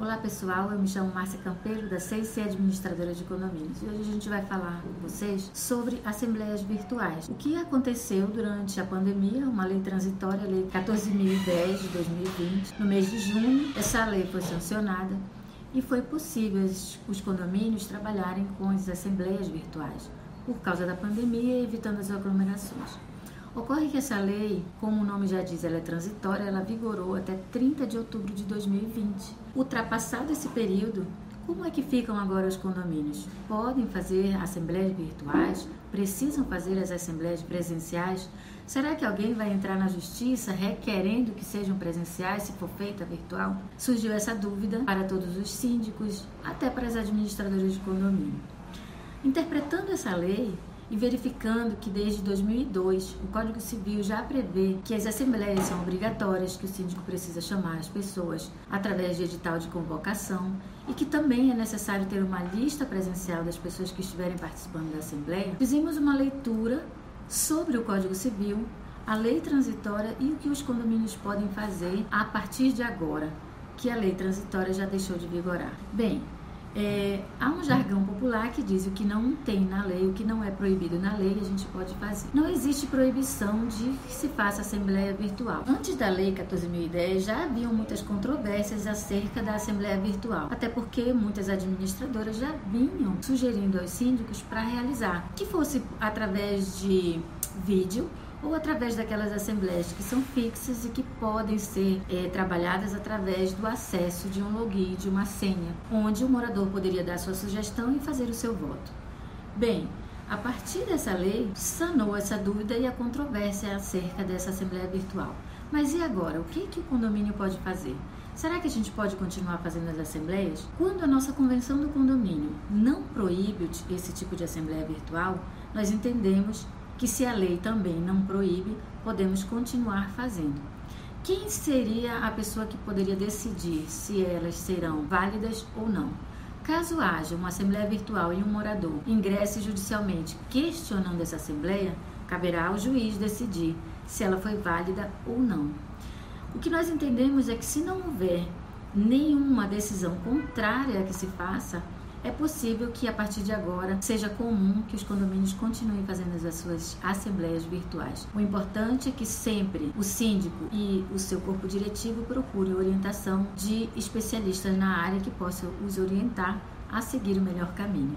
Olá pessoal, eu me chamo Márcia Campeiro da CIC Administradora de Condomínios e hoje a gente vai falar com vocês sobre assembleias virtuais. O que aconteceu durante a pandemia, uma lei transitória, a lei 14.010 de 2020, no mês de junho, essa lei foi sancionada e foi possível os condomínios trabalharem com as assembleias virtuais por causa da pandemia, evitando as aglomerações. Ocorre que essa lei, como o nome já diz, ela é transitória, ela vigorou até 30 de outubro de 2020. Ultrapassado esse período, como é que ficam agora os condomínios? Podem fazer assembleias virtuais? Precisam fazer as assembleias presenciais? Será que alguém vai entrar na justiça requerendo que sejam presenciais se for feita virtual? Surgiu essa dúvida para todos os síndicos, até para as administradoras de condomínio. Interpretando essa lei, e verificando que desde 2002 o Código Civil já prevê que as assembleias são obrigatórias, que o síndico precisa chamar as pessoas através de edital de convocação e que também é necessário ter uma lista presencial das pessoas que estiverem participando da assembleia, fizemos uma leitura sobre o Código Civil, a lei transitória e o que os condomínios podem fazer a partir de agora, que a lei transitória já deixou de vigorar. Bem, é, há um jargão popular que diz o que não tem na lei, o que não é proibido na lei, a gente pode fazer. Não existe proibição de que se faça assembleia virtual. Antes da lei 14.010 já haviam muitas controvérsias acerca da assembleia virtual, até porque muitas administradoras já vinham sugerindo aos síndicos para realizar, que fosse através de vídeo ou através daquelas assembleias que são fixas e que podem ser é, trabalhadas através do acesso de um login, de uma senha, onde o morador poderia dar sua sugestão e fazer o seu voto. Bem, a partir dessa lei, sanou essa dúvida e a controvérsia acerca dessa assembleia virtual. Mas e agora? O que, que o condomínio pode fazer? Será que a gente pode continuar fazendo as assembleias? Quando a nossa convenção do condomínio não proíbe esse tipo de assembleia virtual, nós entendemos que se a lei também não proíbe, podemos continuar fazendo. Quem seria a pessoa que poderia decidir se elas serão válidas ou não? Caso haja uma assembleia virtual e um morador ingresse judicialmente questionando essa assembleia, caberá ao juiz decidir se ela foi válida ou não. O que nós entendemos é que se não houver nenhuma decisão contrária que se faça, é possível que a partir de agora seja comum que os condomínios continuem fazendo as suas assembleias virtuais. O importante é que sempre o síndico e o seu corpo diretivo procurem orientação de especialistas na área que possam os orientar a seguir o melhor caminho.